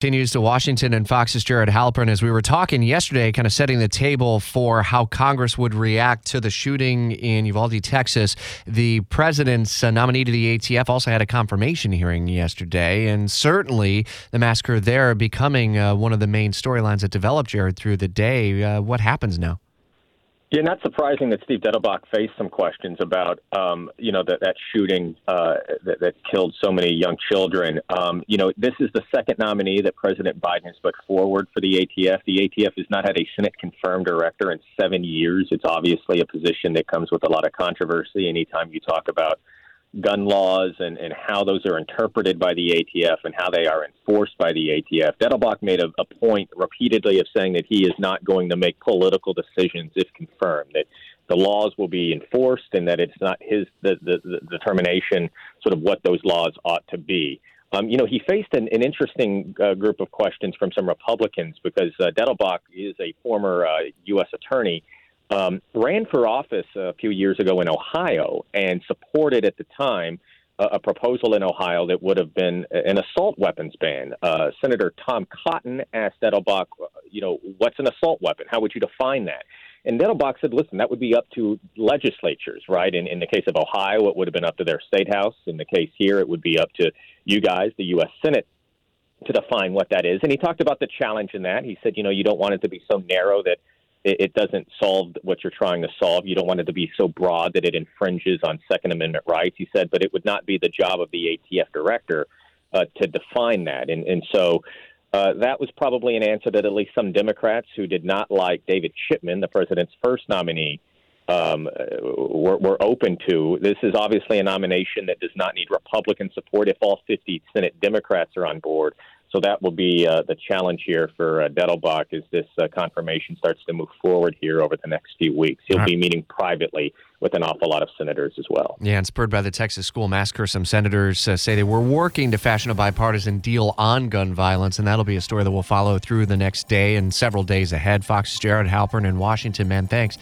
Continues to Washington and Fox's Jared Halpern as we were talking yesterday, kind of setting the table for how Congress would react to the shooting in Uvalde, Texas. The president's uh, nominee to the ATF also had a confirmation hearing yesterday, and certainly the massacre there becoming uh, one of the main storylines that developed, Jared, through the day. Uh, what happens now? Yeah, not surprising that Steve Dettelbach faced some questions about, um, you know, that, that shooting uh, that, that, killed so many young children. Um, you know, this is the second nominee that President Biden has put forward for the ATF. The ATF has not had a Senate confirmed director in seven years. It's obviously a position that comes with a lot of controversy anytime you talk about gun laws and, and how those are interpreted by the ATF and how they are enforced by the ATF. Dettelbach made a, a point repeatedly of saying that he is not going to make political decisions if confirmed, that the laws will be enforced and that it's not his the, the, the determination sort of what those laws ought to be. Um, you know, he faced an, an interesting uh, group of questions from some Republicans because uh, Dettelbach is a former uh, U.S. attorney um, ran for office a few years ago in Ohio and supported at the time a, proposal in Ohio that would have been an assault weapons ban. Uh, Senator Tom Cotton asked Dettelbach, you know, what's an assault weapon? How would you define that? And Dettelbach said, listen, that would be up to legislatures, right? In, in the case of Ohio, it would have been up to their state house. In the case here, it would be up to you guys, the U.S. Senate, to define what that is. And he talked about the challenge in that. He said, you know, you don't want it to be so narrow that it doesn't solve what you're trying to solve. You don't want it to be so broad that it infringes on Second Amendment rights, he said, but it would not be the job of the ATF director uh, to define that. And, and so uh, that was probably an answer that at least some Democrats who did not like David Chipman, the president's first nominee, um, were, were open to. This is obviously a nomination that does not need Republican support if all 50 Senate Democrats are on board. So that will be uh, the challenge here for uh, Dettelbach as this uh, confirmation starts to move forward here over the next few weeks. He'll right. be meeting privately with an awful lot of senators as well. Yeah, and spurred by the Texas school massacre, some senators uh, say they were working to fashion a bipartisan deal on gun violence, and that'll be a story that will follow through the next day and several days ahead. Fox's Jared Halpern in Washington, man, thanks.